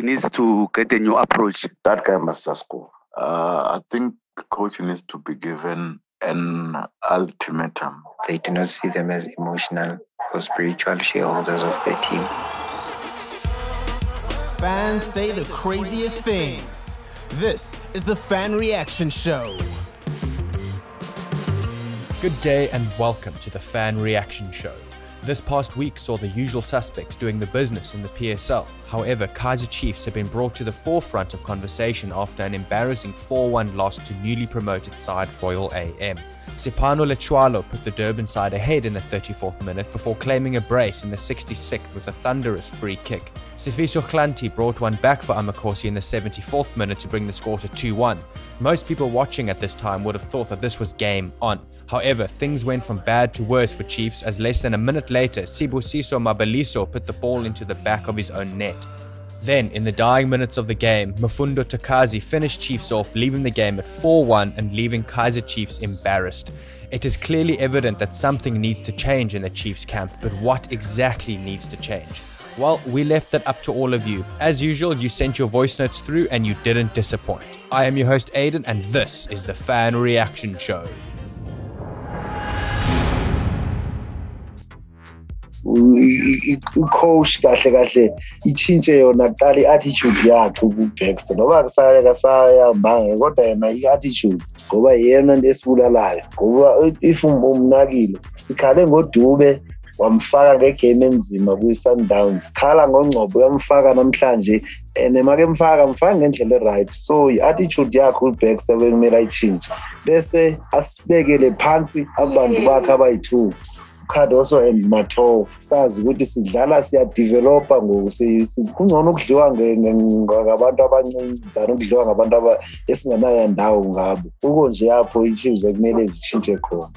he needs to get a new approach? That guy must just go. Uh, I think coach needs to be given an ultimatum. They do not see them as emotional or spiritual shareholders of their team. Fans say the craziest things. This is the Fan Reaction Show. Good day and welcome to the Fan Reaction Show. This past week saw the usual suspects doing the business in the PSL. However, Kaizer Chiefs have been brought to the forefront of conversation after an embarrassing 4 1 loss to newly promoted side Royal AM. Sipano Letsoalo put the Durban side ahead in the 34th minute before claiming a brace in the 66th with a thunderous free kick. Sifiso Hlanti brought one back for Amakhosi in the 74th minute to bring the score to 2 1. Most people watching at this time would have thought that this was game on. However, things went from bad to worse for Chiefs as less than a minute later, Sibusiso Mabiliso put the ball into the back of his own net. Then, in the dying minutes of the game, Mfundo Thikazi finished Chiefs off, leaving the game at 4 1 and leaving Kaizer Chiefs embarrassed. It is clearly evident that something needs to change in the Chiefs camp, but what exactly needs to change? Well, we left it up to all of you. As usual, you sent your voice notes through and you didn't disappoint. I am your host, Aidan, and this is the Fan Reaction Show. I-coach kahle kahle itshintshe yona kuqala i-attitude yakhe uBaxter noma kusaya kasayambanga kodwa yena i-attitude ngoba yena into esibulalayo. Ngoba if umnakile sikhale ngodube wamfaka ngegame enzima kwi-sundowns. Khala ngongcobo uyamfaka namhlanje. And make mfaka mfaka ngendlela e-right. So i-attitude yakhe uBaxter bekumele ayitshintshe. Bese asibekele phansi abantu bakhe abayi-two. Cardoso and Mato sazi ukuthi sidlala siyadevelopa ngoku kungcono ukudliwa ngabantu abancinci than ukudliwa ngabantu esingenayo ndawo ngabo. Kuko nje apho i-chiefs ekumele zitshintshe khona.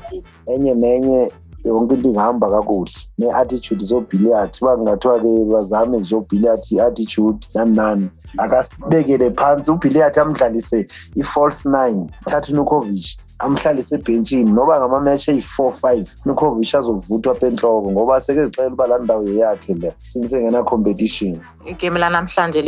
Enye nenye yonke into ingahamba kakuhle. Ne-attitude zobhilliard uba kungathiwa-ke bazame zobhilliard i-attitude nani nani. Akasibekele phansi ubhilliard amdlalise i-false nine. Thatha unukovic amhlalise ebhentshini noba ngamamatch eyi-four five nukovic azovuthwa apha ngoba sekezixela uba laa ndawo yeyakhe le lanamhlanje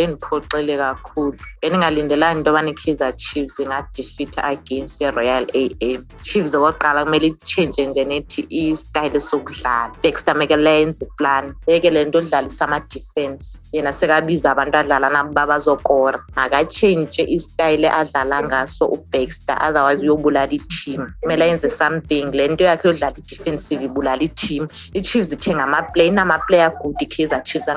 kakhulu. Bendingalindelanga into chiefs ingadefeatha against i-royal a m chiefs okokuqala kumele itshintshe nje nethi istayile sokudlala. Baxter meke lenze iplan yeke le nto odlalisa ama-defense. Yena sekabiza abantu adlala nabo babazokora akatshintshe istayile adlala ngaso ubaxter otherwise uyobulala i-team. Kumele ayenze something. Le nto yakhe yodlala i-defensive ibulala i-team. I-chiefs ithenga amaplay inamaplayer good i-kaizer chiefs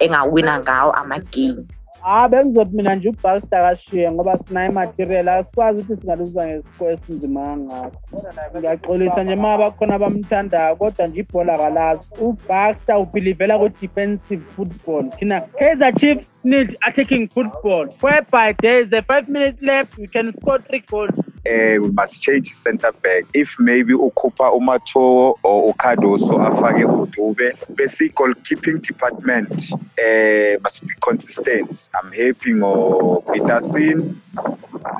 engawina ngawo amagame hayi bengizothi nje ubalster kashiye ngoba sinayo imaterial asikwazi ukuthi singaluza ngesiko esinzima kangako. Ngiyaxolisa nje ma bakhona abamthandayo kodwa nje ibhola kalazi ubalster ubhilivela ku-defensive football. Thina kaizer chiefs need attacking football. Whereby there is a five minutes left we can score three goals uh, we must change center back. If maybe ukhupha umatoo or ucardoso afake udube bese goalkeeping department uh, must be consistent. I'm helping happy ngopeterson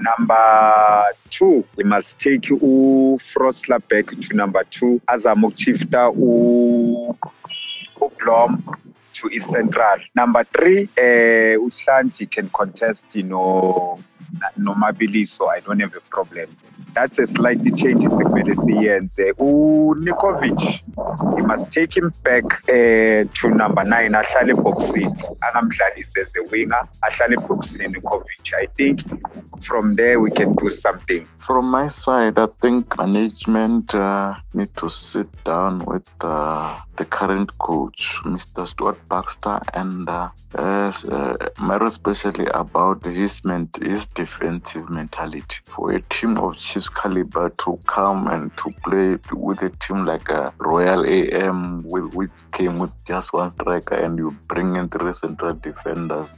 number two we must take ufrosler back to number two azame ukuchifta ublom to East Central. Number three, uh, Uslanti can contest, you know, Nomabiliso. I don't have a problem. That's a slightly change sekumele siyenze. uNurkovic, he must take him back uh, to number nine. Ahlale boxini, angamdlalisi as a winger. Ahlale boxini Nurkovic. I think from there we can do something. From my side, I think management uh, need to sit down with uh, the current coach, Mr. Stuart Baxter, and uh, uh, especially about his, his defensive mentality. For a team of Chiefs caliber to come and to play with a team like a Royal AM, with which came with just one striker, and you bring in three central defenders.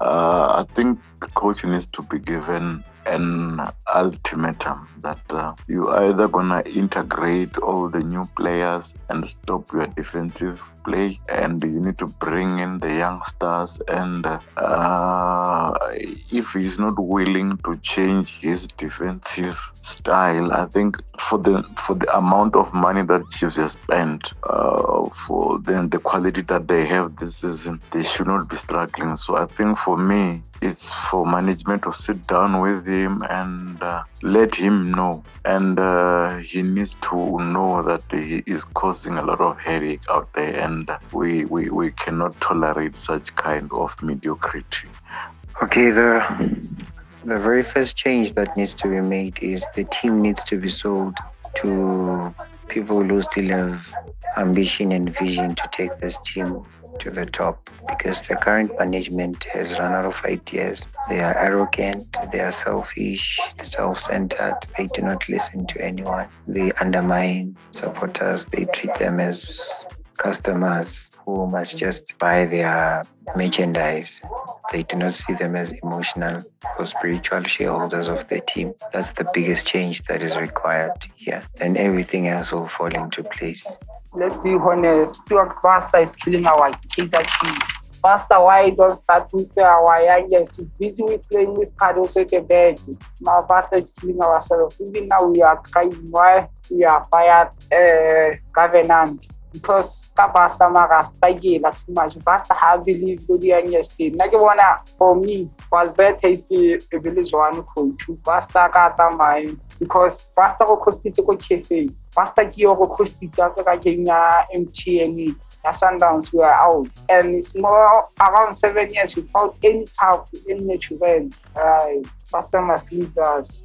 Uh, I think the coach needs to be given an ultimatum that uh, you either gonna integrate all the new players and stop your defensive play, and you need to bring in the youngsters. And uh, if he's not willing to change his defensive style, I think for the for the amount of money that Chiefs has spent, uh, for then the quality that they have this season, they should not be struggling. So I think for me, it's for management to sit down with him and uh, let him know. And uh, he needs to know that he is causing a lot of headache out there, and we, we, we cannot tolerate such kind of mediocrity. Okay, the the very first change that needs to be made is the team needs to be sold to people who still have ambition and vision to take this team to the top because the current management has run out of ideas. They are arrogant, they are selfish, self centered, they do not listen to anyone. They undermine supporters, they treat them as customers who must just buy their merchandise. They do not see them as emotional or spiritual shareholders of the team. That's the biggest change that is required here. Then everything else will fall into place. Let's be honest, Stuart Buster is killing our Kaizer Chiefs. Buster, why don't start with our youngest? He's busy with playing with Cardoso at the bench. My Buster is killing ourselves. Even now we are trying why we are fired uh, government because ka basta mara strikela too much basta ha believe go di yesterday nna ke bona for me was better if e be le jwane coach basta ka tsamaye because basta go costitse ko cafe basta ke yo go costitse ka game ya mtn ya sundowns we are out. And it's more around seven years without any talk children right basta must leave us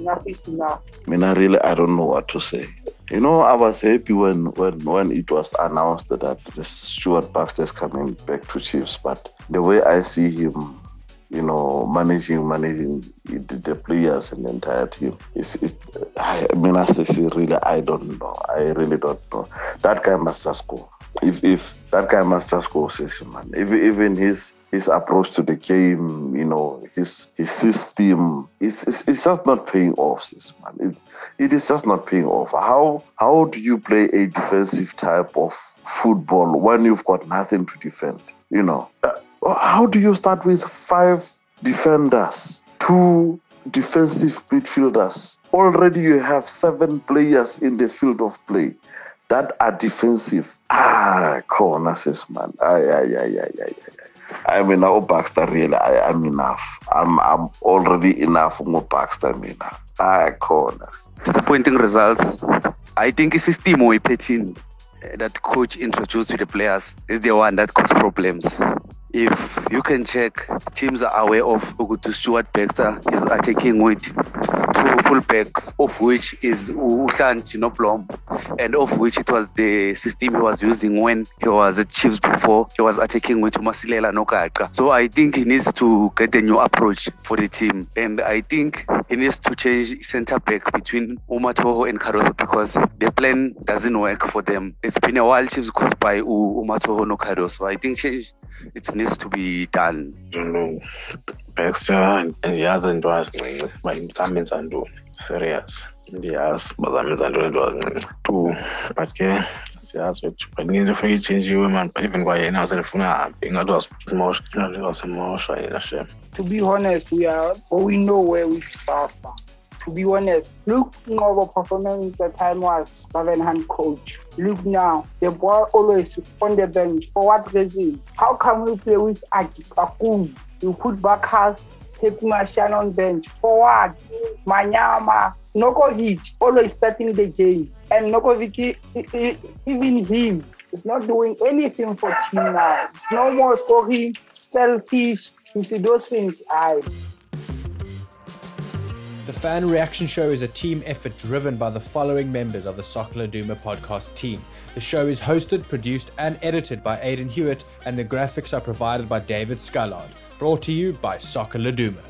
enough is enough. I mean, I really, I don't know what to say. You know, I was happy when, when, when it was announced that Stuart Baxter is coming back to Chiefs, but the way I see him, you know, managing managing the, the players and the entire team, is it, I mean, I really, I don't know. I really don't know. That guy must just go. If if that guy must just go, man. If, even his his approach to the game, you know, his his system, it's, it's, it's just not paying off, sis, man. It, it is just not paying off. How how do you play a defensive type of football when you've got nothing to defend? You know, how do you start with five defenders, two defensive midfielders? Already you have seven players in the field of play that are defensive. Ah, corner, sis, man. Ay, ay, ay, ay, ay, ay. I mean, now Baxter really, I, am enough. I'm I'm already enough for Baxter, mina. I corner. Disappointing results. I think the system we in that coach introduced to the players is the one that causes problems. If you can check, teams are aware of Ugutu Stuart Baxter. Is attacking with two fullbacks, of which is Uhlanti Noblom, and of which it was the system he was using when he was at Chiefs before. He was attacking with Masilela Nokaka. So I think he needs to get a new approach for the team. And I think he needs to change centre back between Umatoho and Cardoso because the plan doesn't work for them. It's been a while Chiefs caused by Umatoho no Cardoso. I think change it needs to be done. Into azincinci uba zamenza ntoni serious ndiyazi uba zamenza ntoni into azincinci but ke siyazi ufike itshintshiwe mani even kwayena ahambe ingathi wasimosha ingathi wasimosha yena shem to be honest we are going nowhere we faster to be honest, look Ngobo performance the time was seven hand coach. Look now, the boy always on the bench. For what reason? How can we play with Akun? You put Bakas, take Martian on bench. For what? Manyama, Nurkovic always starting the game. And Nurkovic, even him, is not doing anything for team now. It's no more scoring, selfish. You see those things, I. The Fan Reaction Show is a team effort driven by the following members of the Soccer Laduma podcast team. The show is hosted, produced, and edited by Aidan Hewitt, and the graphics are provided by David Scullard. Brought to you by Soccer Laduma.